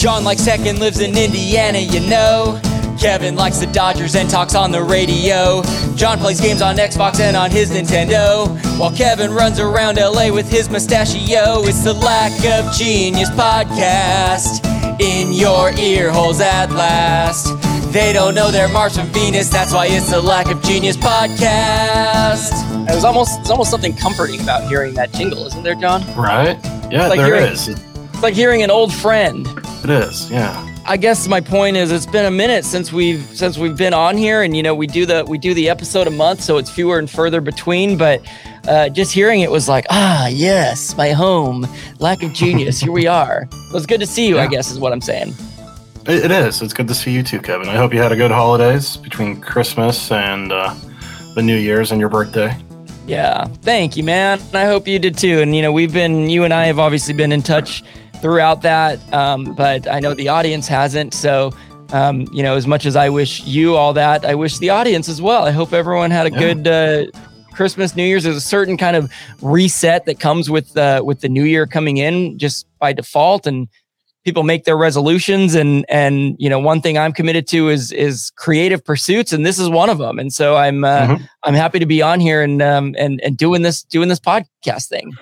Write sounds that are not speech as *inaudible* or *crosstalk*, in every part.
John likes tech and lives in Indiana, you know. Kevin likes the Dodgers and talks on the radio. John plays games on Xbox and on his Nintendo. While Kevin runs around LA with his mustachio. It's the Lack of Genius podcast in your ear holes at last. They don't know they're Mars from Venus, that's why it's the Lack of Genius podcast. It was almost it's almost something comforting about hearing that jingle, isn't there, John? Right? Yeah, Like there hearing- It It's like hearing an old friend. It is, Yeah. I guess my point is it's been a minute since we've since we've been on here and you know we do the we do the episode a month so it's fewer and further between but uh, just hearing it was like ah yes my home lack of genius here we are it was good to see you I guess is what I'm saying It, it is. It's good to see you too, Kevin. I hope you had a good holidays between Christmas and uh, the New Year's and your birthday. Yeah. Thank you man. I hope you did too. And you know we've been you and I have obviously been in touch throughout that um, but I know the audience hasn't. So um, you know as much as I wish you all that I wish the audience as well. I hope everyone had a Yeah. good uh, Christmas, New Year's. There's a certain kind of reset that comes with uh, with the new year coming in just by default, and people make their resolutions. and And you know, one thing I'm committed to is is creative pursuits, and this is one of them. And so I'm uh, Mhm. I'm happy to be on here and um, and and doing this doing this podcast thing.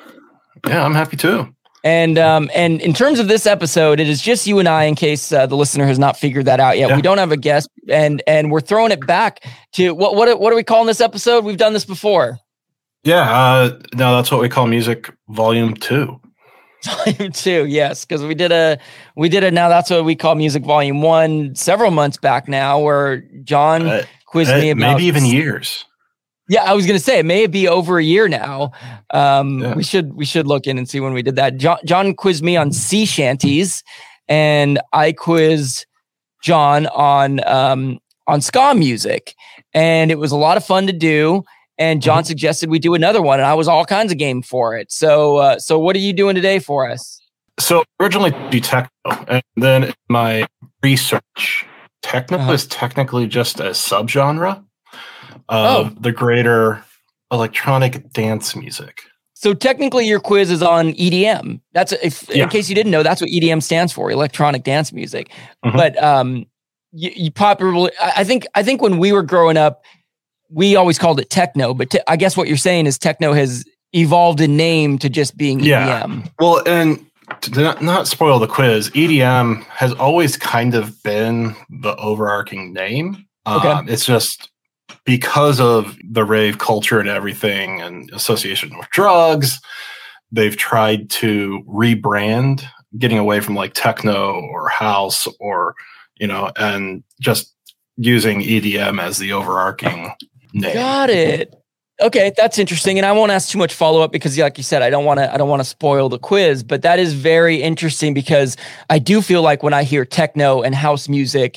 Yeah, I'm happy too. And um, and in terms of this episode, it is just you and I. In case uh, the listener has not figured that out yet, Yeah. we don't have a guest, and and we're throwing it back to what what what are we calling this episode? We've done this before. Yeah. Uh, no, that's what we call music volume two. *laughs* Volume two, yes, because we did a we did a now that's what we call music volume one several months back now, where John Uh, quizzed uh, me about maybe even years. Yeah, I was gonna say it may be over a year now. Um, Yeah. We should we should look in and see when we did that. John, John quizzed me on sea shanties, and I quizzed John on um, on ska music, and it was a lot of fun to do. And John suggested we do another one, and I was all kinds of game for it. So, uh, so what are you doing today for us? So originally do techno, and then my research, techno Uh-huh. is technically just a subgenre Oh. of the greater electronic dance music. So technically, your quiz is on EDM. That's if Yeah. in case you didn't know, that's what EDM stands for, electronic dance music. Mhm. But um, you, you probably, I think, I think when we were growing up, we always called it techno. But te- I guess what you're saying is techno has evolved in name to just being Yeah. EDM. Well, and to not, not spoil the quiz, EDM has always kind of been the overarching name. Okay. Um, it's just because of the rave culture and everything and association with drugs, they've tried to rebrand, getting away from like techno or house or, you know, and just using EDM as the overarching name. Got it. Okay, that's interesting, and I won't ask too much follow up because, like you said, I don't want to. I don't want to spoil the quiz, but that is very interesting because I do feel like when I hear techno and house music,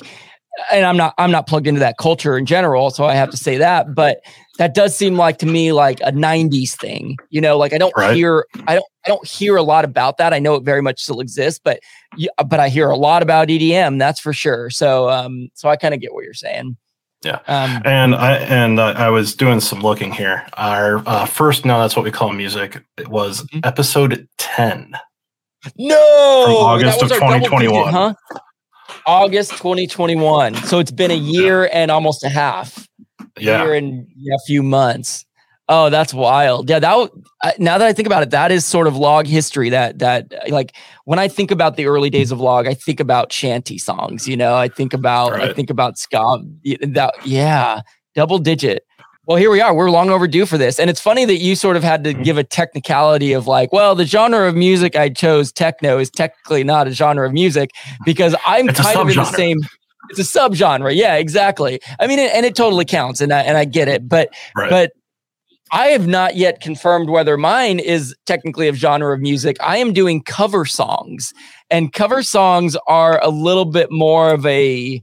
and I'm not. I'm not plugged into that culture in general, so I have to say that. But that does seem like to me like a '90s thing. You know, like I don't Right. hear. I don't. I don't hear a lot about that. I know it very much still exists, but yeah, but I hear a lot about EDM. That's for sure. So, um, so I kind of get what you're saying. Yeah. Um, And I and uh, I was doing some looking here. Our uh, first, no, that's what we call music. It was Mhm. episode ten. No, From August of 2021. huh? August 2021. So it's been a year and almost a half. Yeah, Year and a few months. Oh, that's wild. Yeah, that now that I think about it, that is sort of log history. That that like when I think about the early days of log, I think about shanty songs. You know, I think about I think about ska. That yeah, double digit. Well, here we are. We're long overdue for this. And it's funny that you sort of had to Mhm. give a technicality of like, well, the genre of music I chose, techno, is technically not a genre of music because I'm It's kind of in the same. It's a subgenre. Yeah, exactly. I mean, and it totally counts, and I and I get it. But right. but I have not yet confirmed whether mine is technically a genre of music. I am doing cover songs, and cover songs are a little bit more of a.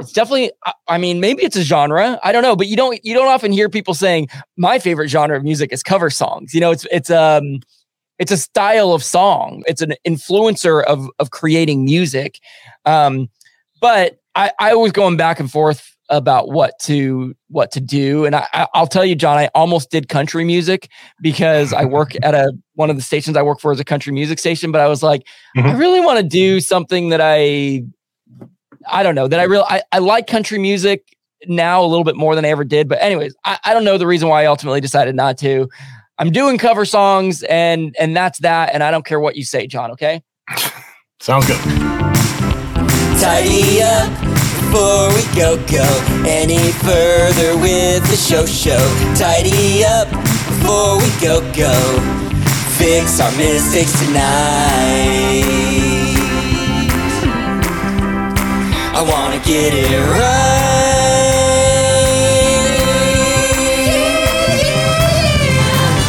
It's definitely. I- mean, maybe it's a genre. I don't know, but you don't. You don't often hear people saying my favorite genre of music is cover songs. You know, it's it's um, it's a style of song. It's an influencer of of creating music. Um, but I I was going back and forth about what to what to do. And I, I'll tell you, John, I almost did country music because I work *laughs* at a one of the stations I work for is a country music station. But I was like, mm-hmm. I really want to do something that I I don't know that I real I, I like country music now a little bit more than I ever did. But anyways, I, I don't know the reason why I ultimately decided not to. I'm doing cover songs and and that's that. And I don't care what you say, John. Okay. *laughs* Sounds good. Tidy up before we go go any further with the show show. Tidy up before we go go. Fix our mistakes tonight. I wanna get it right.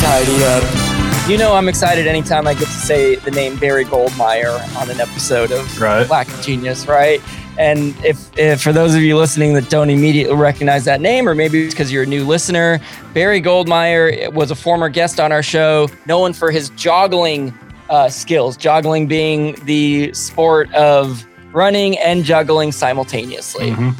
Tidy up you know, I'm excited anytime I get to say the name Barry Goldmeyer on an episode of right. Lack of Genius, right? And if, if, for those of you listening that don't immediately recognize that name, or maybe it's because you're a new listener, Barry Goldmeyer was a former guest on our show, known for his joggling uh, skills. Joggling being the sport of running and juggling simultaneously. Mm-hmm.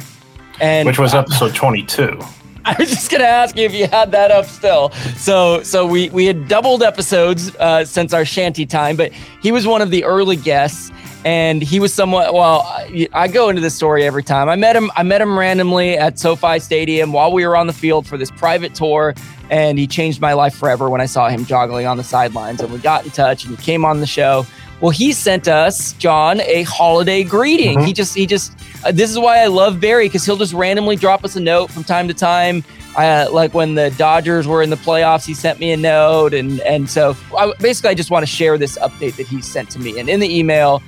And which was episode 22. *laughs* I was just gonna ask you if you had that up still. So, so we we had doubled episodes uh, since our shanty time, but he was one of the early guests, and he was somewhat. Well, I, I go into this story every time. I met him. I met him randomly at SoFi Stadium while we were on the field for this private tour, and he changed my life forever when I saw him joggling on the sidelines. And we got in touch, and he came on the show. Well, he sent us, John, a holiday greeting. Mm-hmm. He just, he just, uh, this is why I love Barry because he'll just randomly drop us a note from time to time. Uh, like when the Dodgers were in the playoffs, he sent me a note, and and so I, basically, I just want to share this update that he sent to me. And in the email,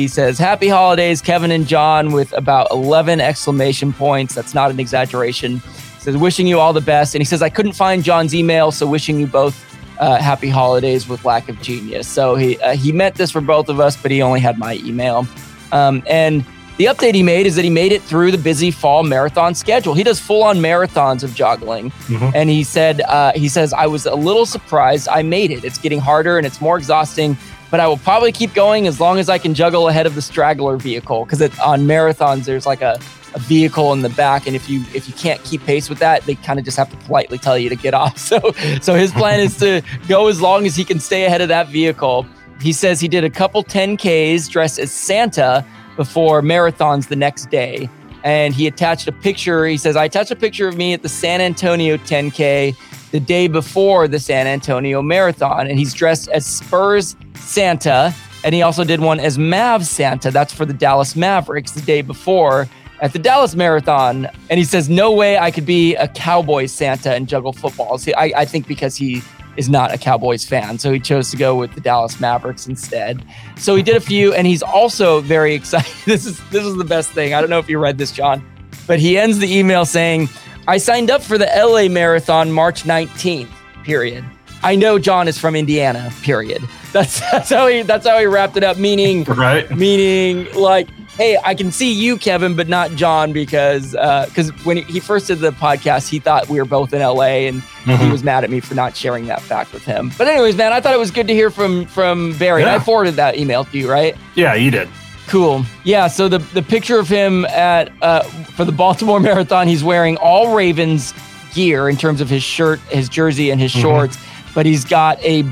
he says, "Happy holidays, Kevin and John," with about eleven exclamation points. That's not an exaggeration. He says, "Wishing you all the best," and he says, "I couldn't find John's email, so wishing you both." uh, happy holidays with lack of genius. So he uh, he meant this for both of us, but he only had my email. Um, and the update he made is that he made it through the busy fall marathon schedule. He does full on marathons of joggling, mm-hmm. and he said uh, he says I was a little surprised I made it. It's getting harder and it's more exhausting. But I will probably keep going as long as I can juggle ahead of the straggler vehicle because on marathons there's like a a vehicle in the back and if you if you can't keep pace with that they kind of just have to politely tell you to get *laughs* off. So so his plan is to go as long as he can stay ahead of that vehicle. He says he did a couple 10ks dressed as santa before marathons the next day and he attached a picture he says i attached a picture of me at the san antonio 10k the day before the san antonio marathon and he's dressed as spurs santa and he also did one as Mav Santa. That's for the Dallas Mavericks the day before at the Dallas Marathon, and he says, "No way I could be a Cowboys Santa and juggle football." See, I, I think because he is not a Cowboys fan, so he chose to go with the Dallas Mavericks instead. So he did a few, and he's also very *laughs* excited. this is this is the best thing. I don't know if you read this, John, but he ends the email saying, "I signed up for the LA Marathon March 19th." Period. I know John is from Indiana. Period. *laughs* That's that's how he that's how he wrapped it up. Meaning, *laughs* right? Meaning, like hey, I can see you, Kevin, but not John because because uh, when he first did the podcast, he thought we were both in LA, and mm-hmm. he was mad at me for not sharing that fact with him. But anyways, man, I thought it was good to hear from from Barry. Yeah. I forwarded that email to you, right? Yeah, you did. Cool. Yeah. So the the picture of him at uh, for the Baltimore *laughs* Marathon, he's wearing all Ravens gear in terms of his shirt, his jersey, and his mm-hmm. shorts, but he's got a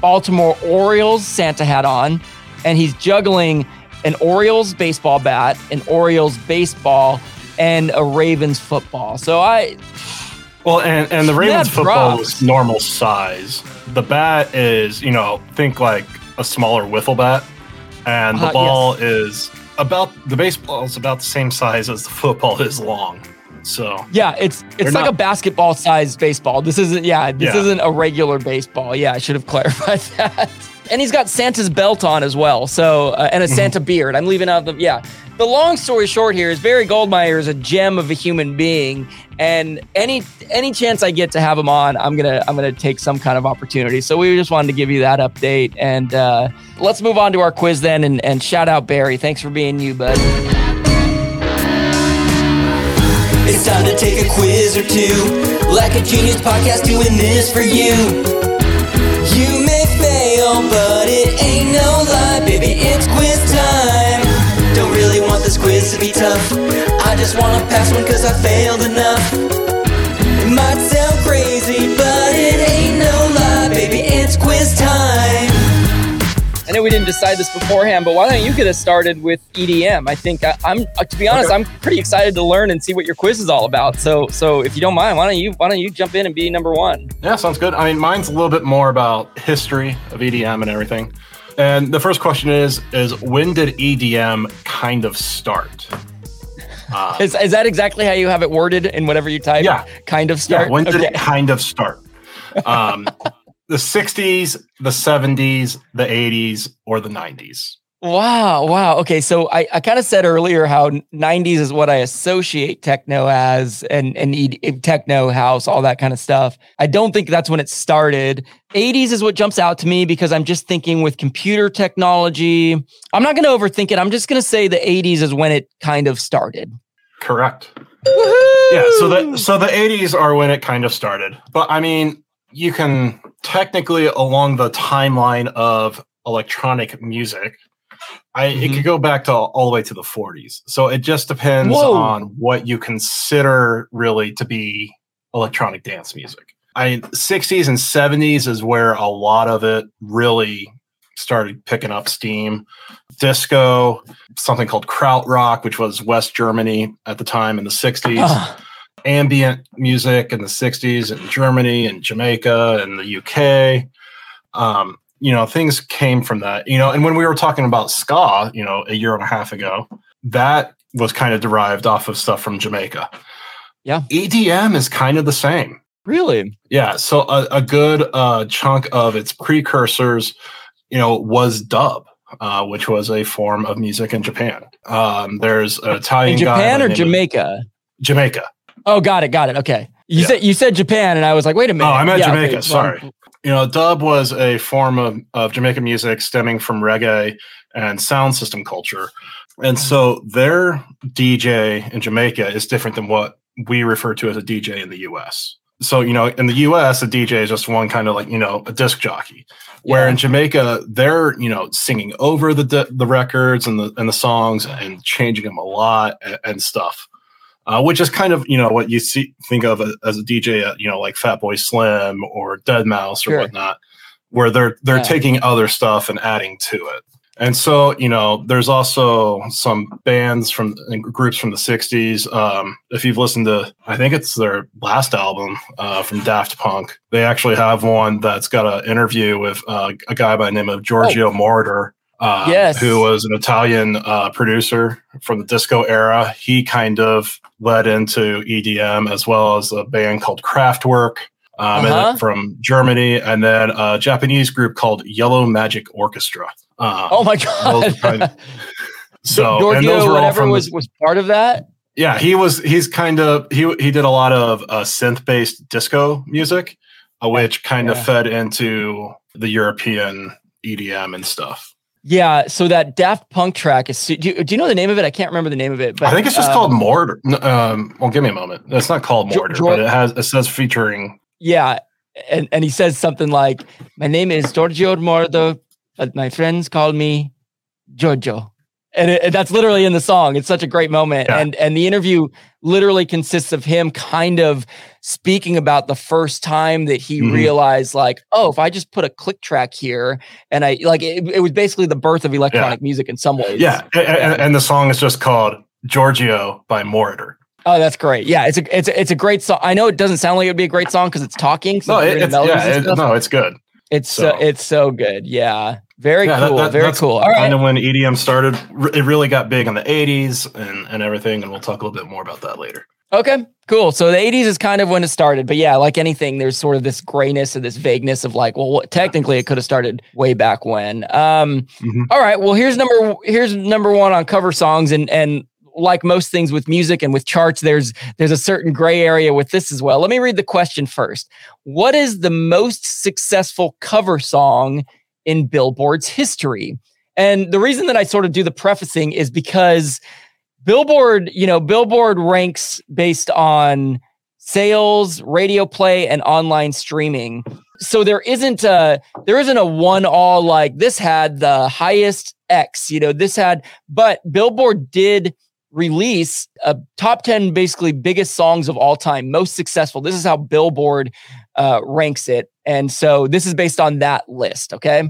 Baltimore Orioles Santa hat on, and he's juggling an Orioles baseball bat, an Orioles baseball, and a Ravens football. So I. Well, and, and the Ravens football is normal size. The bat is, you know, think like a smaller wiffle bat, and the uh, ball yes. is about the baseball is about the same size as the football *laughs* is long. So yeah, it's it's like not, a basketball sized baseball. This isn't yeah, this yeah. isn't a regular baseball. Yeah, I should have *laughs* clarified that and he's got Santa's belt on as well. So uh, and a mm-hmm. Santa beard. I'm leaving out the yeah. The long story short here is Barry Goldmeyer is a gem of a human being, and any any chance I get to have him on, I'm gonna I'm gonna take some kind of opportunity. So we just wanted to give you that update, and uh, let's move on to our quiz then, and, and shout out Barry. Thanks for being you, bud. It's time to take a quiz or two. Like a genius podcast, doing this for you tough. I just just wanna pass one cause I failed enough. It might sound crazy, but it ain't no lie, baby. It's quiz time. I know we didn't decide this beforehand, but why don't you get us started with EDM? I think I, am uh, to be honest, Okay. I'm pretty excited to learn and see what your quiz is all about. So, so if you don't mind, why don't you why don't you jump in and be number one? Yeah, sounds good. I mean, mine's a little bit more about history of EDM and everything. And the first question is: is when did EDM kind of start? Uh, Is, is that exactly how you have it worded in whatever you type? Yeah. kind of start. yeah, when did Okay. it kind of start? Um, *laughs* the '60s, the '70s, the '80s, or the '90s? Wow, wow. Okay, so I, I kind of said earlier how 90s is what I associate techno as and and e- eh, techno house, all that kind of stuff. I don't think that's when it started. 80s is what jumps out to me because I'm just thinking with computer technology. I'm not going to overthink it. I'm just going to say the 80s is when it kind of started. Correct. Yeah, so the so the 80s are when it kind of started. But I mean, you can technically along the timeline of electronic music, I it Mhm. could go back to all the way to the 40s. So it just depends Whoa. on what you consider really to be electronic dance music. I 60s and 70s is where a lot of it really started picking up steam. Disco, something called Krautrock, which was West Germany at the time in the 60s Ah, ambient music in the 60s in Germany and Jamaica and the UK. Um, you know, things came from that. You know, and when we were talking about ska, you know, a year and a half ago, that was kind of derived off of stuff from Jamaica. Yeah. EDM is kind of the same. really? Yeah. So a, a good uh, chunk of its precursors, you know, was dub, uh, which was a form of music in Japan. Um, there's an Italian In Japan or Jamaica? Jamaica. Oh, got it, got it. Okay. You Yeah. said you said Japan, and I was like, wait a minute. Oh, I meant Yeah, Jamaica. well, sorry. You know, dub was a form of, of Jamaican music stemming from reggae and sound system culture. And so their DJ in Jamaica is different than what we refer to as a DJ in the US. So, you know, in the US, a DJ is just one kind of like, you know, a disc jockey. Where Yeah. in Jamaica, they're, you know, singing over the the records and the and the songs and changing them a lot and, and stuff. Uh, which is kind of you know what you see think of as a DJ you know like Fatboy Slim or Deadmau5 or Sure. whatnot, where they're they're Yeah. taking other stuff and adding to it. And so you know, there's also some bands from and groups from the '60s. Um, if you've listened to, I think it's their last album uh, from Daft Punk. They actually have one that's got an interview with uh, a guy by the name of Giorgio Moroder. Uh, Yes. who was an Italian uh, producer from the disco era. He kind of led into EDM as well as a band called Kraftwerk um, Uh-huh. from Germany, and then a Japanese group called Yellow Magic Orchestra. Um, Oh my god. kind- *laughs* so and those Giorgio, were all whatever from the- was was part of that. yeah, he was. He's kind of he he did a lot of uh, synth based disco music, uh, which kind Yeah. of fed into the European EDM and stuff. Yeah, so that Daft Punk track is. Do you, do you know the name of it? I can't remember the name of it. But I think it's just um, called Mortar. Um, well, give me a moment. It's not called Mortar, Jo- but it has it says featuring. Yeah, and and he says something like, "My name is Giorgio Moroder, but my friends call me Giorgio." And, it, and that's literally in the song. It's such a great moment. Yeah. And and the interview literally consists of him kind of speaking about the first time that he Mhm. realized, like, oh, if I just put a click track here, and I like it, it was basically the birth of electronic music in some ways. Yeah, a- a- and, and the song is just called Giorgio by Moroder. Oh, that's great. Yeah, it's a it's a, it's a great song. I know it doesn't sound like it would be a great song because it's talking. So No, it's it, it's yeah, it, no, it's good. It's so, So- it's so good. Yeah. Very Yeah, cool. that- very cool. All Kind right. of when EDM started. It really got big in the '80s and and everything, and we'll talk a little bit more about that later. Okay. Cool. So the 80s is kind of when it started. But yeah, like anything, there's sort of this grayness and this vagueness of like, well, what, technically it could have started way back when. Um, Mhm. all right. Well, here's number here's number one on cover songs and and like most things with music and with charts, there's there's a certain gray area with this as well. Let me read the question first. What is the most successful cover song in Billboard's history? And the reason that I sort of do the prefacing is because Billboard, you know, Billboard ranks based on sales, radio play, and online streaming. So there isn't a there isn't a one all like this had the highest X, you know, this had, but Billboard did release a top 10 basically biggest songs of all time, most successful. This is how Billboard uh, ranks it. And so this is based on that list. Okay.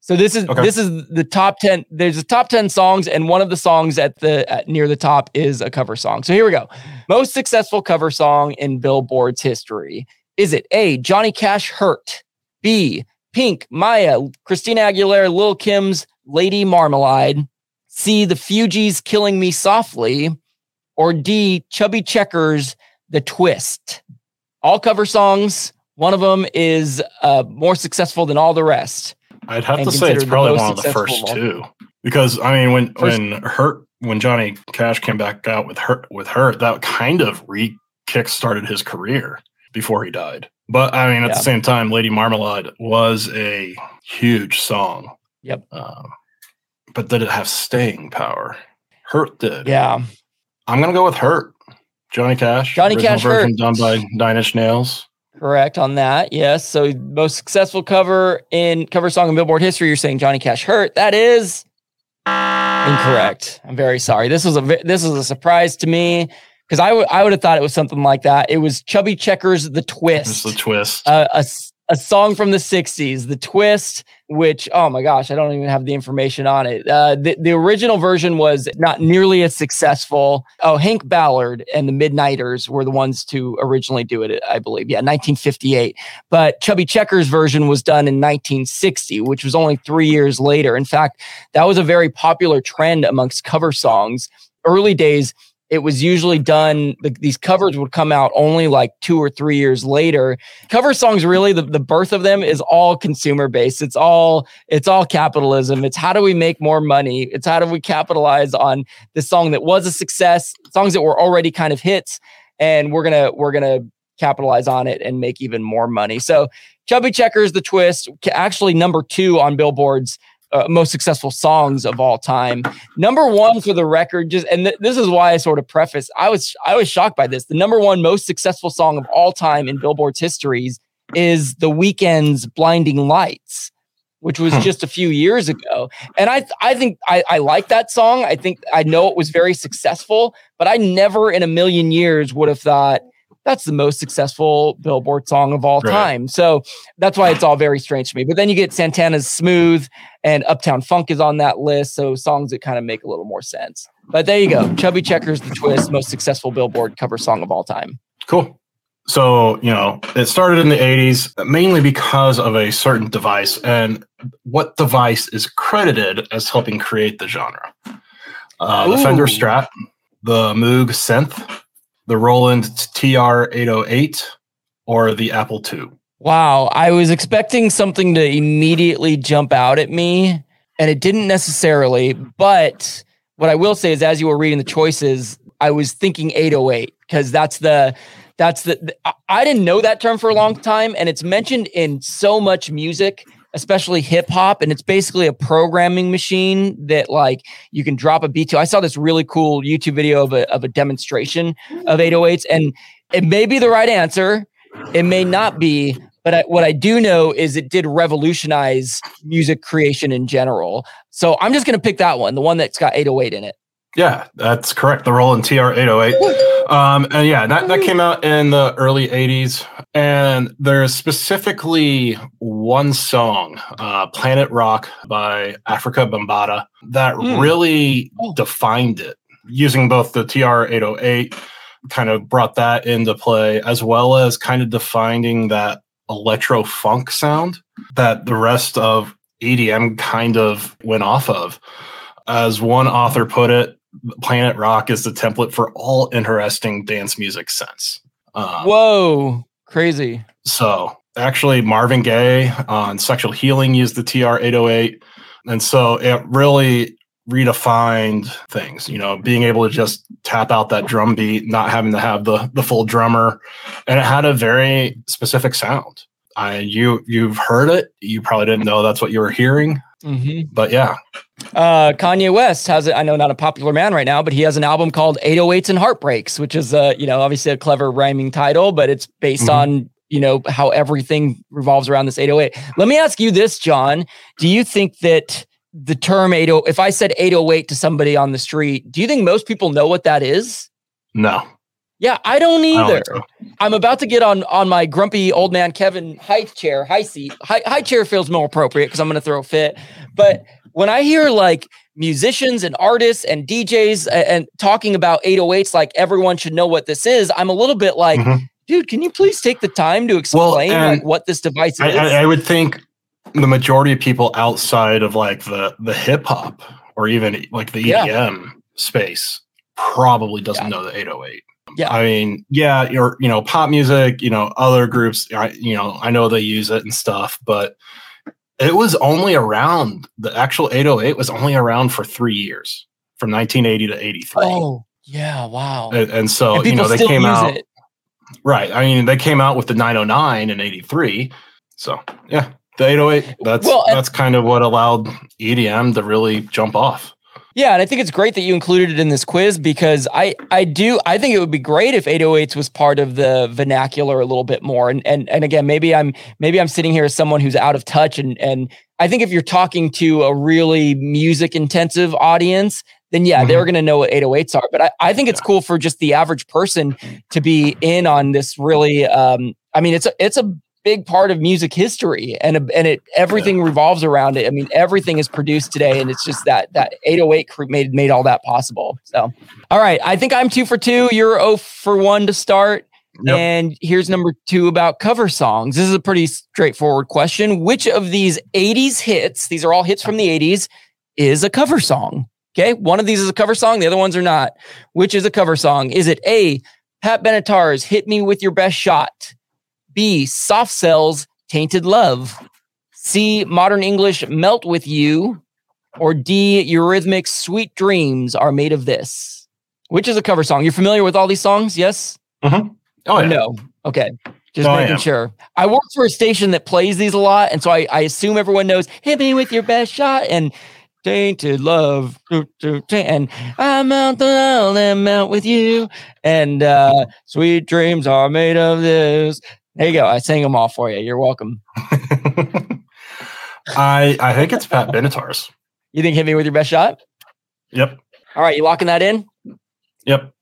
So this is Okay. this is the top 10 there's a top 10 songs and one of the songs at the at, near the top is a cover song. So here we go. Most successful cover song in Billboard's history. Is it A Johnny Cash Hurt, B Pink, Mýa, Christina Aguilera, Lil Kim's Lady Marmalade, C The Fugees Killing Me Softly, or D Chubby Checkers The Twist? All cover songs. One of them is uh, more successful than all the rest. I'd have to say it's probably one of the first all. two because I mean when First- when Hurt when Johnny Cash came back out with Hurt with Hurt that kind of re kick started his career before he died. But I mean at Yeah. the same time, Lady Marmalade was a huge song. Yep. Um, but did it have staying power? Hurt did. Yeah. I'm gonna go with Hurt. Johnny Cash. Johnny Cash, version Hurt. done by Nine Inch Nails. Correct on that. Yes. So most successful cover in cover song in Billboard history. You're saying Johnny Cash hurt. That is incorrect. I'm very sorry. This was a this was a surprise to me because I would I would have thought it was something like that. It was Chubby Checkers, The Twist. It's the twist. uh, a a song from the '60s, The Twist. Which oh my gosh, I don't even have the information on it. Uh, the the original version was not nearly as successful. Oh, Hank Ballard and the Midnighters were the ones to originally do it. I believe, yeah, 1958 but Chubby Checkers version was done in 1960, which was only three years later. In fact, that was a very popular trend amongst cover songs. Early days, it was usually done, the, these covers would come out only like two or three years later. Cover songs, really, the, the birth of them is all consumer based. It's all it's all capitalism. It's how do we make more money? It's how do we capitalize on this song that was a success, songs that were already kind of hits, and we're gonna we're gonna capitalize on it and make even more money. So Chubby Checkers, The Twist, actually number two on Billboard's uh, most successful songs of all time. Number one for the record, just and th- this is why I sort of preface. I was I was shocked by this. The number one most successful song of all time in Billboard's histories is The Weeknd's "Blinding Lights." Which was Hmm. just a few years ago, and I I think I, I like that song. I think I know it was very successful, but I never in a million years would have thought that's the most successful Billboard song of all Right. time. So that's why it's all very strange to me. But then you get Santana's Smooth and Uptown Funk is on that list. So songs that kind of make a little more sense. But there you go. Chubby Checkers, The Twist, most successful Billboard cover song of all time. Cool. So, you know, it started in the 80s mainly because of a certain device and what device is credited as helping create the genre. Uh, the Fender Strat, the Moog Synth, the Roland TR-808, or the Apple II. Wow. I was expecting something to immediately jump out at me, and it didn't necessarily. But what I will say is, as you were reading the choices, I was thinking 808 because that's the that's the, I didn't know that term for a long time, and it's mentioned in so much music, especially hip hop, and it's basically a programming machine that like you can drop a beat to. I saw this really cool YouTube video of a of a demonstration of hmm. 808s, and it may be the right answer, it may not be. But I, what I do know is it did revolutionize music creation in general. So I'm just going to pick that one, the one that's got 808 in it. Yeah, that's correct. The Roland TR-808. Um, and yeah, that, that came out in the early 80s. And there's specifically one song, uh, Planet Rock by Afrika Bambaataa, that Hmm. really defined it. Using both the TR-808, kind of brought that into play, as well as kind of defining that electro funk sound that the rest of EDM kind of went off of. As one author put it, Planet Rock is the template for all interesting dance music sense. Um, Whoa, crazy. so actually, Marvin Gaye on Sexual Healing used the TR-808, and so it really redefined things. You know, being able to just tap out that drum beat, not having to have the the full drummer, and it had a very specific sound. I you you've heard it. You probably didn't know that's what you were hearing, Mm-hmm. but yeah, Uh, Kanye West has it. I know not a popular man right now, but he has an album called 808s and Heartbreaks, which is uh, you know, obviously a clever rhyming title, but it's based Mhm. on, you know, how everything revolves around this 808. Let me ask you this, John. Do you think that the term 80 if I said 808 to somebody on the street, do you think most people know what that is? No. Yeah, I don't I either. so. I'm about to get on on my grumpy old man Kevin high chair, high seat. High, high chair feels more appropriate because I'm going to throw a fit. But when I hear like musicians and artists and DJs and, and talking about 808s, like everyone should know what this is, I'm a little bit like, Mhm. dude, can you please take the time to explain and like what this device is? I, I, I would think the majority of people outside of like the the hip hop or even like the Yeah. EDM space probably doesn't Yeah. know the 808. Yeah. I mean, yeah, you're you know pop music, you know other groups, I, you know I know they use it and stuff, but it was only around the actual 808 was only around for three years from 1980 to 83. oh, yeah, wow. And, and so and you know they came out it. right. I mean, they came out with the 909 in 83. So yeah, the 808. That's Well, that's kind of what allowed EDM to really jump off. Yeah, and I think it's great that you included it in this quiz because I I do I think it would be great if 808s was part of the vernacular a little bit more. And and and again, maybe I'm maybe I'm sitting here as someone who's out of touch and and I think if you're talking to a really music intensive audience, then yeah, they're going to know what 808s are. But I, I think it's cool for just the average person to be in on this really um I mean it's a it's a big part of music history and and it everything revolves around it. I mean everything is produced today and it's just that that 808 cre- made made all that possible. So all right, I think I'm 2 for 2, you're 0 for 1 to start. Yep. And here's number 2 about cover songs. This is a pretty straightforward question. Which of these 80s hits, these are all hits from the 80s, is a cover song? Okay? One of these is a cover song, the other ones are not. Which is a cover song? Is it A, Pat Benatar's Hit Me With Your Best Shot? B, Soft Cells, Tainted Love. C, Modern English, Melt With You. Or D, Eurythmics, Sweet Dreams Are Made of This. Which is a cover song? You're familiar with all these songs? Yes? Oh yeah. No. Okay. Just No, I making am. sure. I work for a station that plays these a lot. And so I, I assume everyone knows Hit Me With Your Best Shot and Tainted Love. doo, doo, ta- And I'm out the world and melt with you. And uh, Sweet Dreams Are Made of This. There you go. I sang them all for you. You're welcome. *laughs* I I think it's Pat Benatar's. You think Hit Me With Your Best Shot? Yep. All right. You locking that in? Yep.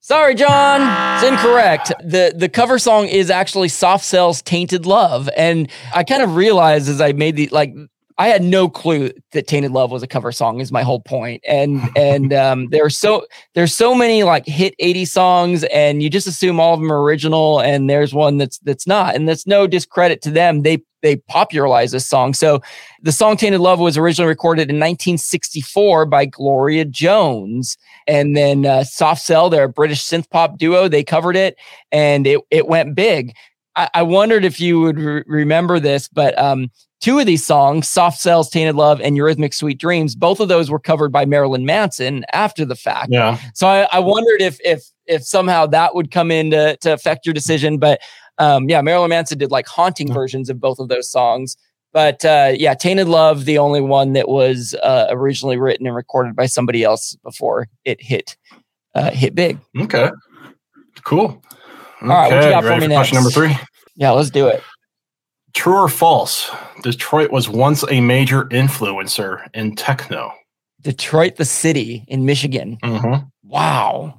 Sorry, John. It's incorrect. The the cover song is actually Soft Cell's Tainted Love. And I kind of realized as I made the like I had no clue that Tainted Love was a cover song is my whole point. And and *laughs* um there's so there's so many like hit 80 songs and you just assume all of them are original and there's one that's that's not. And that's no discredit to them. They they popularized this song. So the song Tainted Love was originally recorded in 1964 by Gloria Jones. And then uh, Soft Cell, they're a British synth pop duo. They covered it and it, it went big. I, I wondered if you would re- remember this, but um, two of these songs, Soft Cell's Tainted Love and Eurythmic Sweet Dreams, both of those were covered by Marilyn Manson after the fact. Yeah. So I, I wondered if if if somehow that would come in to, to affect your decision. But um, yeah, Marilyn Manson did like haunting Mm. versions of both of those songs. But uh, yeah, Tainted Love, the only one that was uh, originally written and recorded by somebody else before it hit uh, hit big. Okay. Cool. All right, what you got for me question next? number three? Yeah, let's do it. True or false? Detroit was once a major influencer in techno. Detroit, the city in Michigan. Mm-hmm. Wow.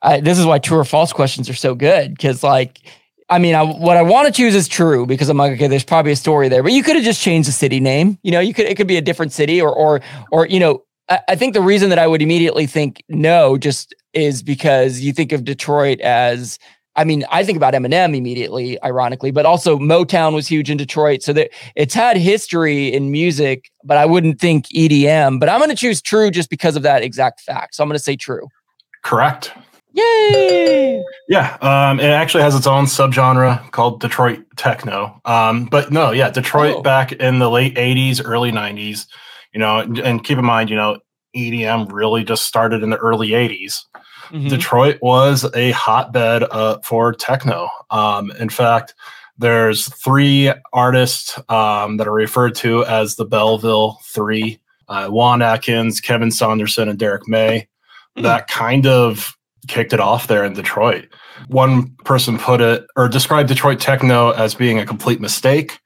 I, this is why true or false questions are so good because, like, I mean, I, what I want to choose is true because I'm like, okay, there's probably a story there, but you could have just changed the city name. You know, you could it could be a different city or or or you know, I, I think the reason that I would immediately think no just is because you think of Detroit as. I mean, I think about Eminem immediately, ironically, but also Motown was huge in Detroit. So that it's had history in music, but I wouldn't think EDM. But I'm going to choose true just because of that exact fact. So I'm going to say true. Correct. Yay! Yeah, um, it actually has its own subgenre called Detroit techno. Um, but no, yeah, Detroit Oh. back in the late '80s, early '90s. You know, and, and keep in mind, you know, EDM really just started in the early '80s. Mhm. Detroit was a hotbed uh, for techno. Um, in fact, there's three artists um, that are referred to as the Belleville Three: uh, Juan Atkins, Kevin Saunderson, and Derrick May. Hmm. That kind of kicked it off there in Detroit. One person put it or described Detroit techno as being a complete mistake,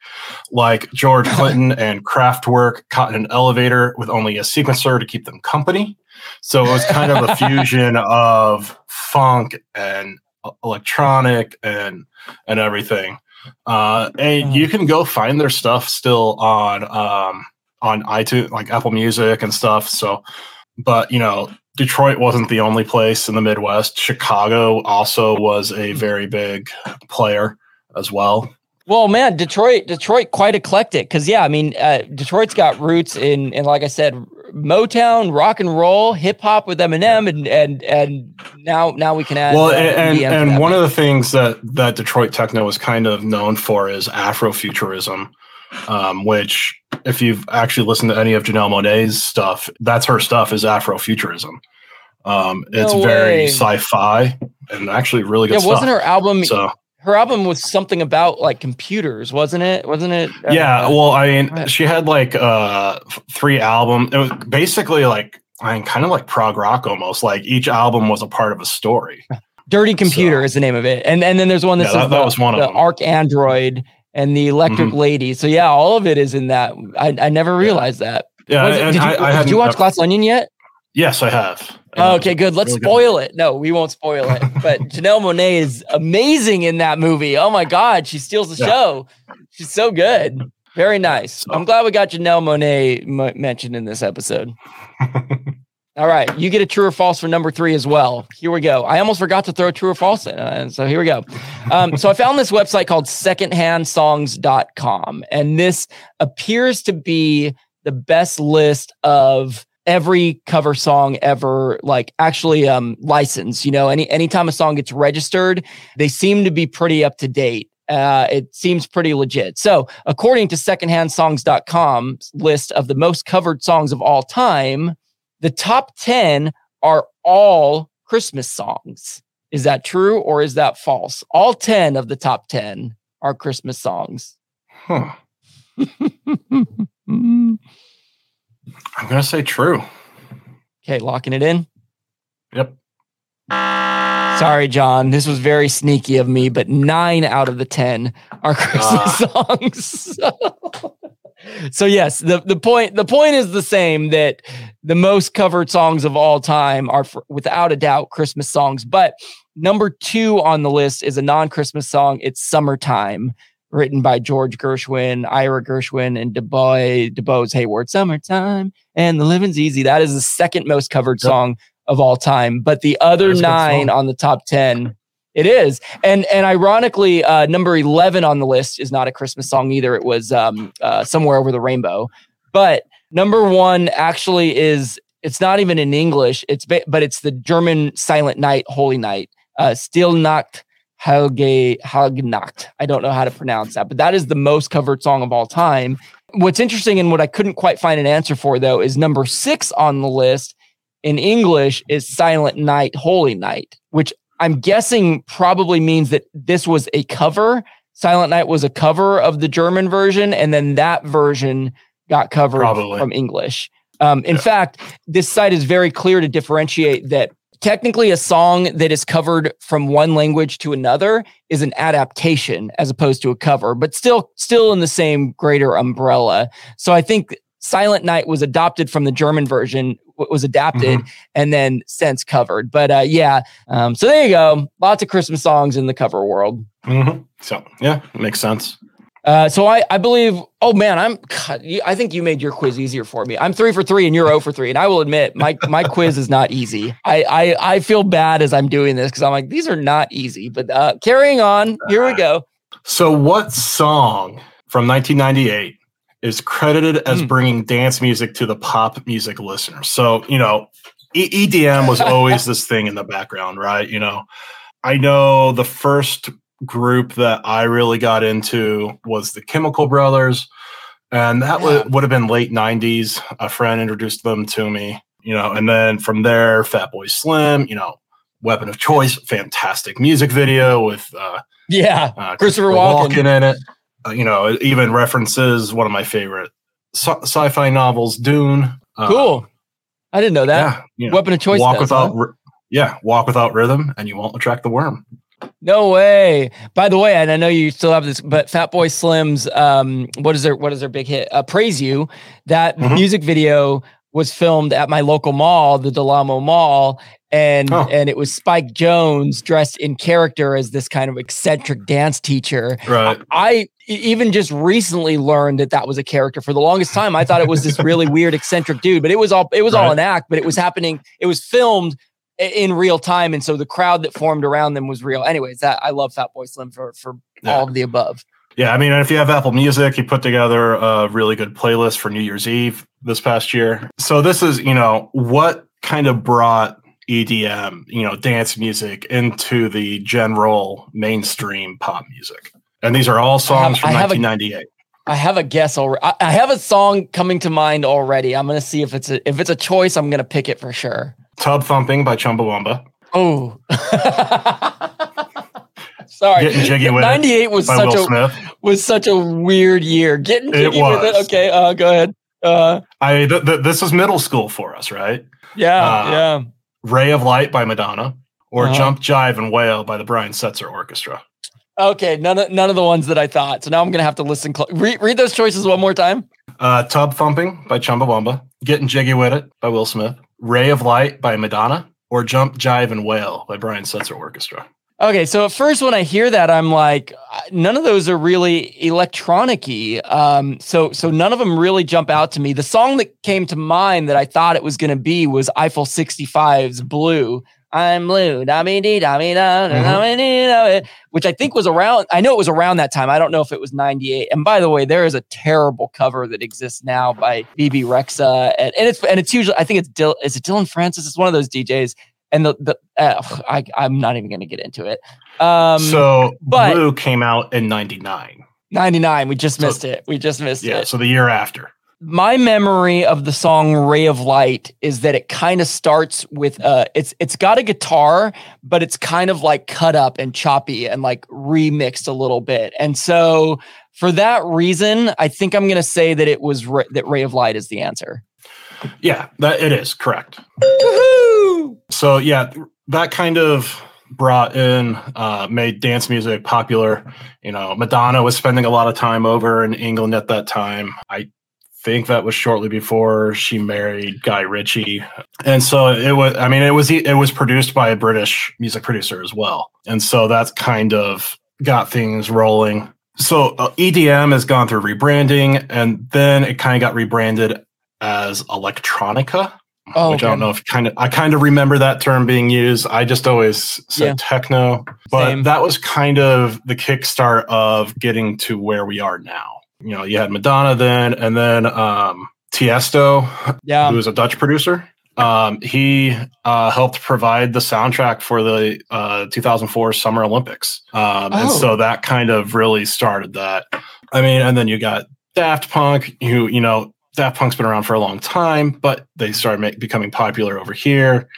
like George *laughs* Clinton and Kraftwerk caught in an elevator with only a sequencer to keep them company. So it was kind of a fusion *laughs* of funk and electronic and and everything. Uh, and you can go find their stuff still on um, on iTunes, like Apple Music and stuff. So, but you know, Detroit wasn't the only place in the Midwest. Chicago also was a very big player as well. Well, man, Detroit, Detroit, quite eclectic. Because yeah, I mean, uh, Detroit's got roots in, in like I said, Motown, rock and roll, hip hop with Eminem, and and and now now we can add. Well, uh, and and, and one of the things that that Detroit techno is kind of known for is Afrofuturism, um, which if you've actually listened to any of Janelle Monáe's stuff, that's her stuff is Afrofuturism. Um, it's no very sci-fi and actually really good. Yeah, stuff. wasn't her album? So her album was something about like computers, wasn't it? Wasn't it? Yeah. well, I mean, she had like uh three albums. It was basically like I mean, kind of like prog rock almost. Like each album was a part of a story. Dirty Computer so, is the name of it, and and then there's one that's yeah, that, that was one the of them. ArchAndroid and the Electric mm-hmm. Lady. So yeah, all of it is in that. I, I never realized yeah. that. Yeah, did, you, I, I did you watch Glass Onion yet? Yes, I have. Oh, okay, good. Let's really spoil good. it. No, we won't spoil it. But *laughs* Janelle Monáe is amazing in that movie. Oh my God, she steals the yeah. show. She's so good. Very nice. So. I'm glad we got Janelle Monáe m- mentioned in this episode. *laughs* All right, you get a true or false for number three as well. Here we go. I almost forgot to throw true or false in, uh, so here we go. Um, so I found this website called secondhandsongs.com, and this appears to be the best list of every cover song ever like actually um licensed you know any anytime a song gets registered they seem to be pretty up to date uh, it seems pretty legit. So, according to secondhandsongs.com's list of the most covered songs of all time, the top 10 are all Christmas songs. Is that true or is that false? All 10 of the top 10 are Christmas songs. Huh. *laughs* I'm going to say true. Okay, locking it in. Yep. Sorry, John. This was very sneaky of me, but nine out of the 10 are Christmas uh. songs. *laughs* so yes, the, the point the point is the same that the most covered songs of all time are for, without a doubt Christmas songs. But number two on the list is a non-Christmas song. It's "Summertime," written by George Gershwin, Ira Gershwin, and DuBois, DuBose Heyward. Summertime and the living's easy. That is the second most covered yep. song of all time. But the other nine on the top 10, it is. And and ironically, uh, number 11 on the list is not a Christmas song either. It was um, uh, Somewhere Over the Rainbow. But number one actually is, it's not even in English, It's but it's the German Silent Night, Holy Night. Uh, Stille Nacht Helge Hagnacht. I don't know how to pronounce that, but that is the most covered song of all time. What's interesting and what I couldn't quite find an answer for though is number six on the list in English is Silent Night, Holy Night, which I'm guessing probably means that this was a cover. Silent Night was a cover of the German version, and then that version got covered probably. from English. Um, in yeah. fact, this site is very clear to differentiate that technically a song that is covered from one language to another is an adaptation as opposed to a cover but still still in the same greater umbrella so i think silent night was adopted from the german version was adapted mm-hmm. and then since covered but uh, yeah um, so there you go lots of christmas songs in the cover world mm-hmm. so yeah makes sense uh, so I, I believe, oh man, I'm, God, I think you made your quiz easier for me. I'm three for three and you're 0 for three. And I will admit my, my *laughs* quiz is not easy. I, I, I feel bad as I'm doing this because I'm like, these are not easy, but uh, carrying on, here we go. So what song from 1998 is credited as mm. bringing dance music to the pop music listener? So, you know, e- EDM was always this thing in the background, right? You know, I know the first group that I really got into was the Chemical Brothers. And that yeah. would, would have been late 90s. A friend introduced them to me, you know, and then from there, Fatboy Slim, you know, Weapon of Choice, fantastic music video with, uh, yeah, uh, Christopher, Walken. Walken in it. Uh, you know, it even references one of my favorite sci fi novels, Dune. Uh, cool. I didn't know that. Yeah, you know, Weapon of Choice. Walk does, without, huh? yeah, walk without rhythm, and you won't attract the worm. No way. By the way, and I know you still have this, but Fatboy Slim's um, what is their what is their big hit? Uh, Praise You. That Mhm. music video was filmed at my local mall, the Del Amo Mall, and Oh. and it was Spike Jonze dressed in character as this kind of eccentric dance teacher. Right. I e- even just recently learned that that was a character. For the longest time, I thought it was this really weird eccentric dude, but it was all it was all an act. But it was happening. It was filmed in real time, and so the crowd that formed around them was real. Anyways, that I love Fatboy Slim for for Yeah. all of the above. Yeah, I mean, if you have Apple Music, he put together a really good playlist for New Year's Eve this past year. So this is, you know, what kind of brought EDM, you know, dance music into the general mainstream pop music. And these are all songs I from 1998. I have a guess already. I, I have a song coming to mind already. I'm gonna see if it's a if it's a choice. I'm gonna pick it for sure. Tub Thumping by Chumbawamba Oh. *laughs* Sorry. Getting Jiggy With It 98 was such Will a Smith. was such a weird year. Getting jiggy with it. Okay, uh, go ahead. Uh, I th- th- this is middle school for us, right? yeah, Uh, yeah. Ray of Light by Madonna or Uh-huh. Jump Jive and Wail by the Brian Setzer Orchestra. Okay, none of none of the ones that I thought. So now I'm gonna have to listen. Cl- read read those choices one more time. Uh, Tub Thumping by Chumbawamba, Getting Jiggy With It by Will Smith, Ray of Light by Madonna, or Jump, Jive, and Wail by Brian Setzer Orchestra. Okay, so at first when I hear that, I'm like, uh, none of those are really electronic-y. Um, so so none of them really jump out to me. The song that came to mind that I thought it was gonna be was Eiffel 65's Blue. I'm blue, da me dee da me da da me dee me, which I think was around. I know it was around that time. I don't know if it was '98. And by the way, there is a terrible cover that exists now by Bebe Rexha, and, and it's and it's usually I think it's Dil, is it Dillon Francis? It's one of those DJs. And the the uh, I I'm not even going to get into it. Um, so but- Blue came out in 99. 99. We just So- missed it. We just missed Yeah, it. so the year after. My memory of the song Ray of Light is that it kind of starts with uh it's it's got a guitar, but it's kind of like cut up and choppy and like remixed a little bit. And so for that reason, I think I'm going to say that it was Ra- that Ray of Light is the answer. Yeah, that it is correct. Woohoo! So yeah, that kind of brought in, uh, made dance music popular. You know, Madonna was spending a lot of time over in England at that time. I think that was shortly before she married Guy Ritchie, and so it was. I mean, it was it was produced by a British music producer as well, and so that's kind of got things rolling. So uh, EDM has gone through rebranding, and then it kind of got rebranded as electronica Oh, which I don't know if kind of I kind of remember that term being used. I just always said Yeah. techno, but Same. that was kind of the kickstart of getting to where we are now. You know, you had Madonna then, and then um, Tiesto, Yeah. who was a Dutch producer. Um, he uh, helped provide the soundtrack for the uh, 2004 Summer Olympics, um, and Oh. so that kind of really started that. I mean, and then you got Daft Punk, who you know Daft Punk's been around for a long time, but they started make, becoming popular over here.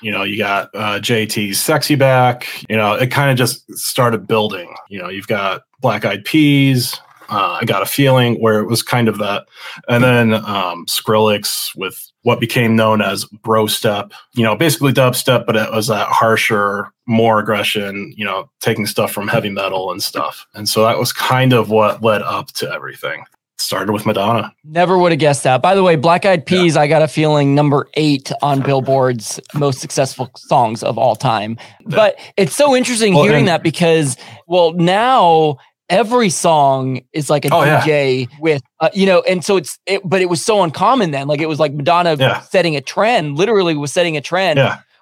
You know, you got uh, JT's "Sexy Back." You know, it kind of just started building. You know, you've got Black Eyed Peas. Uh, I got a feeling where it was kind of that, and then um, Skrillex with what became known as brostep. You know, basically dubstep, but it was that harsher, more aggression. You know, taking stuff from heavy metal and stuff, and so that was kind of what led up to everything. Started with Madonna. Never would have guessed that. By the way, Black Eyed Peas, I got a feeling number eight on Billboard's most successful songs of all time. But it's so interesting Well, hearing and- that because, well, now every song is like a Oh, yeah. DJ with, uh, you know, and so it's, it, but it was so uncommon then. Like it was like Madonna Yeah. setting a trend, literally was setting a trend.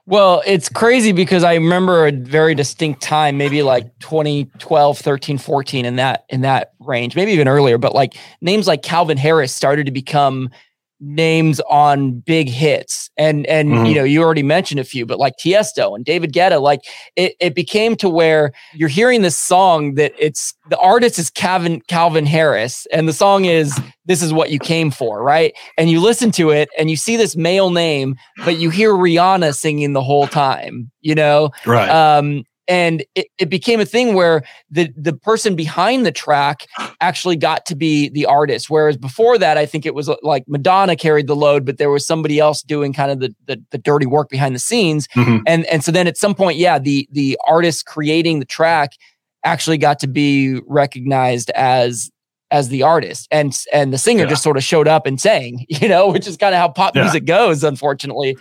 Well, it's crazy because I remember a very distinct time, maybe like 2012, 13, 14 in that in that range, maybe even earlier, but like names like Calvin Harris started to become names on big hits. And and Mhm. you know, you already mentioned a few, but like Tiesto and David Guetta, like it, it became to where you're hearing this song that it's the artist is Calvin Calvin Harris and the song is this is what you came for, right? And you listen to it and you see this male name but you hear Rihanna singing the whole time, you know? Right. Um, and it, it became a thing where the the person behind the track *gasps* actually got to be the artist whereas before that i think it was like madonna carried the load but there was somebody else doing kind of the the, the dirty work behind the scenes Mhm. and and so then at some point yeah the the artist creating the track actually got to be recognized as as the artist and and the singer Yeah. just sort of showed up and sang *laughs* you know which is kind of how pop Yeah. music goes unfortunately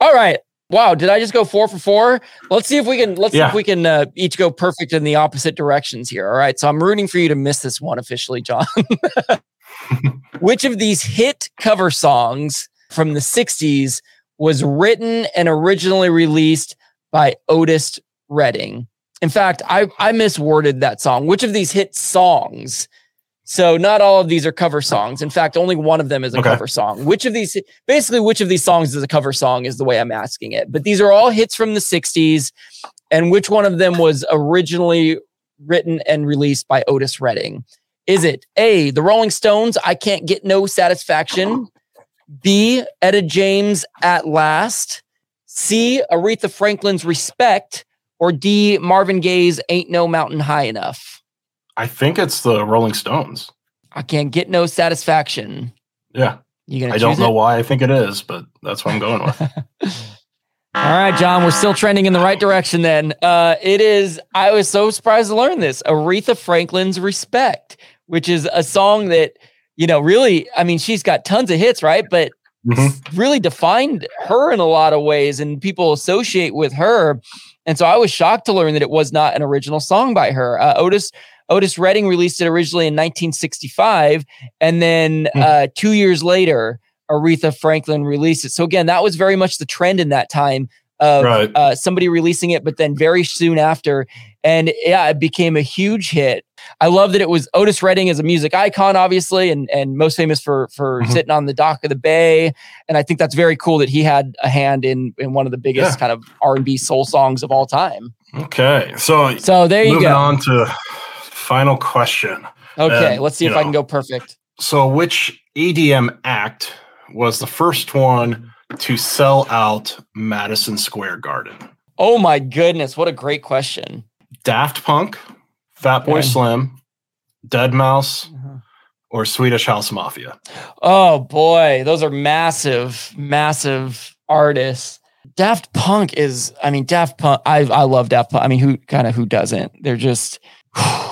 all right wow did i just go four for four let's see if we can let's see if we can uh, each go perfect in the opposite directions here all right so i'm rooting for you to miss this one officially john *laughs* which of these hit cover songs from the 60s was written and originally released by Otis Redding? In fact, I, I misworded that song. Which of these hit songs? So not all of these are cover songs. In fact, only one of them is a Okay. cover song. Which of these basically which of these songs is a cover song is the way I'm asking it. But these are all hits from the 60s and which one of them was originally written and released by Otis Redding? Is it A, the Rolling Stones, I Can't Get No Satisfaction? B, Etta James, At Last? C, Aretha Franklin's Respect? Or D, Marvin Gaye's Ain't No Mountain High Enough? I think it's the Rolling Stones. I can't get no satisfaction. Yeah. You gonna I don't know it? why I think it is, but that's what I'm going with. *laughs* All right, John, we're still trending in the right direction then. Uh, it is, I was so surprised to learn this Aretha Franklin's Respect, which is a song that, you know, really, I mean, she's got tons of hits, right? But Mhm. really defined her in a lot of ways and people associate with her. And so I was shocked to learn that it was not an original song by her. Uh, Otis Otis Redding released it originally in 1965 and then Hmm. uh, 2 years later Aretha Franklin released it. So again, that was very much the trend in that time of Right. uh, somebody releasing it but then very soon after and yeah, it became a huge hit. I love that it was Otis Redding as a music icon, obviously, and and most famous for for Mhm. sitting on the dock of the bay. And I think that's very cool that he had a hand in in one of the biggest Yeah. kind of R and B soul songs of all time. Okay. So So there you moving go. on to final question. Okay, um, let's see if I can go perfect. So, which EDM act was the first one to sell out Madison Square Garden? Oh my goodness, what a great question. Daft Punk, Fatboy Okay. Slim, Deadmau5, or Swedish House Mafia? Oh boy, those are massive, massive artists. Daft Punk is, I mean, Daft Punk. I I love Daft Punk. I mean, who kind of who doesn't? They're just. *sighs*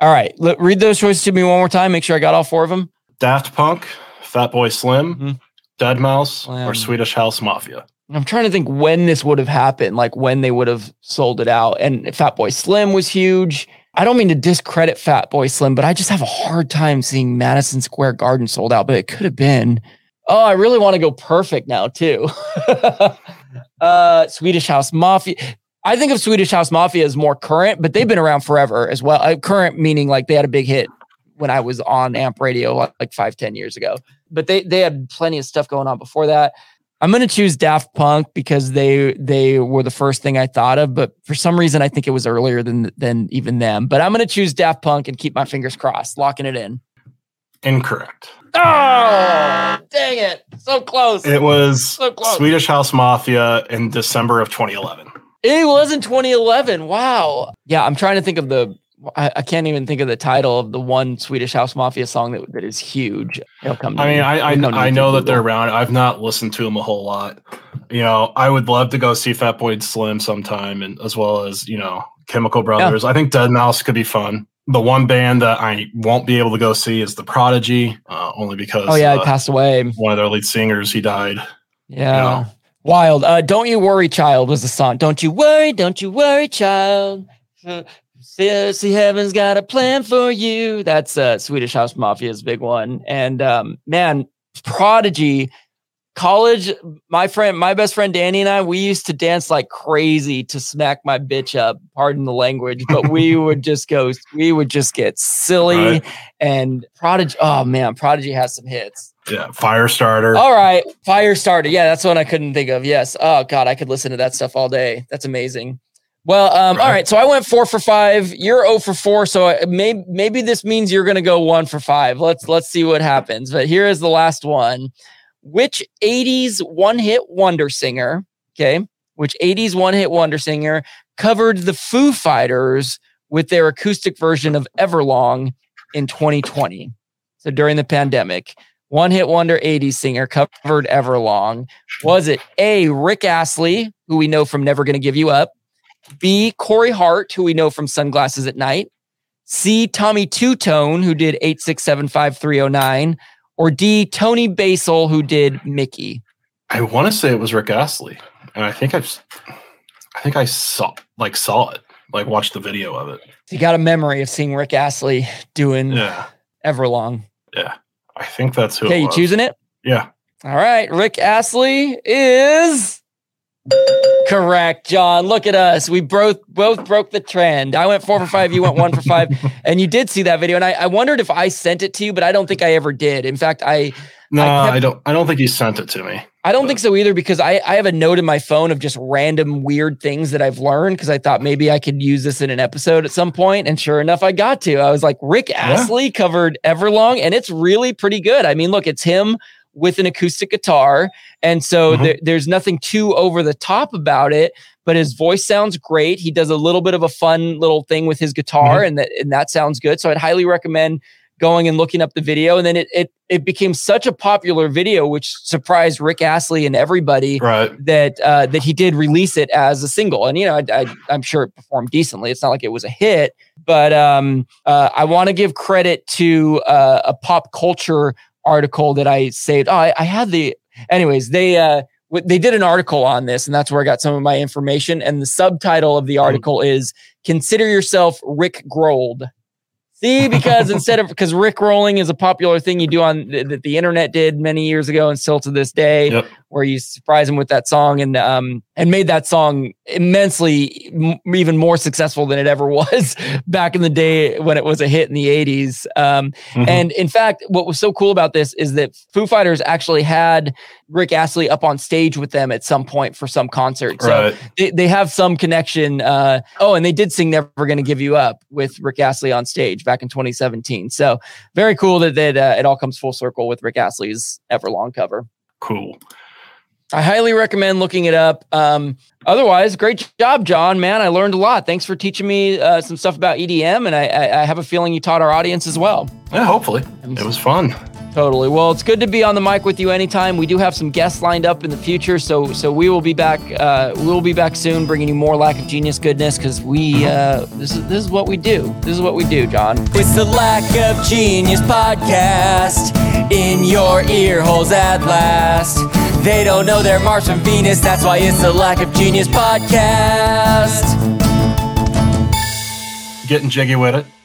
all right, let, read those choices to me one more time. Make sure I got all four of them. Daft Punk, Fatboy Slim, Mhm. Deadmau5, Slim. or Swedish House Mafia? I'm trying to think when this would have happened, like when they would have sold it out. And Fatboy Slim was huge. I don't mean to discredit Fatboy Slim, but I just have a hard time seeing Madison Square Garden sold out, but it could have been. Oh, I really want to go perfect now, too. *laughs* uh, Swedish House Mafia. I think of Swedish House Mafia as more current, but they've been around forever as well. Uh, current meaning like they had a big hit when I was on Amp Radio like, like five, 10 years ago. But they they had plenty of stuff going on before that. I'm gonna choose Daft Punk because they they were the first thing I thought of, but for some reason I think it was earlier than than even them. But I'm gonna choose Daft Punk and keep my fingers crossed, locking it in. Incorrect. Oh, dang it! So close. It was So close. Swedish House Mafia in December of 2011. It was in 2011. Wow. Yeah, I'm trying to think of the. I, I can't even think of the title of the one Swedish House Mafia song that, that is huge. It'll come. I mean, me. I I, I know that they're around. I've not listened to them a whole lot. You know, I would love to go see Fatboy Slim sometime, and as well as you know Chemical Brothers. I think Deadmau5 could be fun. The one band that I won't be able to go see is the Prodigy, uh, only because Oh yeah, uh, it passed away. one of their lead singers he died. Yeah. know. Wild. Uh, don't you worry, child was the song. Don't you worry, don't you worry, child. See, see, heaven's got a plan for you. That's uh, Swedish House Mafia's big one. And um, man, Prodigy, college. My friend, my best friend Danny and I, we used to dance like crazy to smack my bitch up. Pardon the language, but we *laughs* would just go. We would just get silly. Right. And Prodigy. Oh man, Prodigy has some hits. Yeah, Firestarter. All right, Firestarter. Yeah, that's one I couldn't think of. Yes. Oh God, I could listen to that stuff all day. That's amazing. Well, um, all Right. right. So I went four for five. You're zero for four. So maybe maybe this means you're going to go one for five. Let's let's see what happens. But here is the last one. Which '80s one hit wonder singer? Okay, which '80s one hit wonder singer covered the Foo Fighters with their acoustic version of Everlong in 2020. So during the pandemic, one hit wonder 80s singer covered Everlong. Was it A, Rick Astley, who we know from Never Gonna Give You Up? B, Corey Hart, who we know from Sunglasses at Night? C, Tommy Tutone, who did 8675309? Or D, Toni Basil, who did Mickey? I want to say it was Rick Astley, and I think I've, I think I saw like saw it, like watched the video of it. You got a memory of seeing Rick Astley doing Yeah, Everlong. yeah. I think that's who. Okay, you choosing it? Yeah. All right, Rick Astley is correct. John, look at us. We both both broke the trend. I went four for five. You went one for five, *laughs* and you did see that video. And I, I wondered if I sent it to you, but I don't think I ever did. In fact, I No, I I, don't. I don't think you sent it to me. I don't think so either because I, I have a note in my phone of just random weird things that I've learned because I thought maybe I could use this in an episode at some point. And sure enough, I got to. I was like, Rick Astley covered Everlong, and it's really pretty good. I mean, look, it's him with an acoustic guitar. And so Mhm. there, there's nothing too over the top about it, but his voice sounds great. He does a little bit of a fun little thing with his guitar, and that and that sounds good. So I'd highly recommend going and looking up the video. And then it it it became such a popular video, which surprised Rick Astley and everybody Right. that uh, that he did release it as a single. And you know, I, I'm sure it performed decently. It's not like it was a hit, but um, uh, I want to give credit to uh, a pop culture article that I saved. Oh, I, I had the. Anyways, they uh, w- they did an article on this, and that's where I got some of my information. And the subtitle of the article is "Consider yourself Rick Grohl'd." See, because instead of because Rick rolling is a popular thing you do on that the internet did many years ago and still to this day, Yep. where you surprise him with that song and um and made that song immensely m- even more successful than it ever *laughs* was back in the day when it was a hit in the 80s. Um, Mhm. and in fact, what was so cool about this is that Foo Fighters actually had Rick Astley up on stage with them at some point for some concert. So right. they, they have some connection. Uh, oh, and they did sing "Never Gonna Give You Up" with Rick Astley on stage back in 2017. So very cool that, that uh, it all comes full circle with Rick Astley's Everlong cover. Cool. I highly recommend looking it up. Um, otherwise, great job, John. Man, I learned a lot. Thanks for teaching me uh, some stuff about EDM, and I, I, I have a feeling you taught our audience as well. Yeah. Hopefully, it was fun. Totally. Well, it's good to be on the mic with you anytime. We do have some guests lined up in the future, so so we will be back. Uh, we will be back soon, bringing you more lack of genius goodness because we uh, this is this is what we do. This is what we do, John. It's the Lack of Genius podcast in your ear holes at last. They don't know they're Mars from Venus, that's why it's the Lack of Genius podcast. Getting jiggy with it.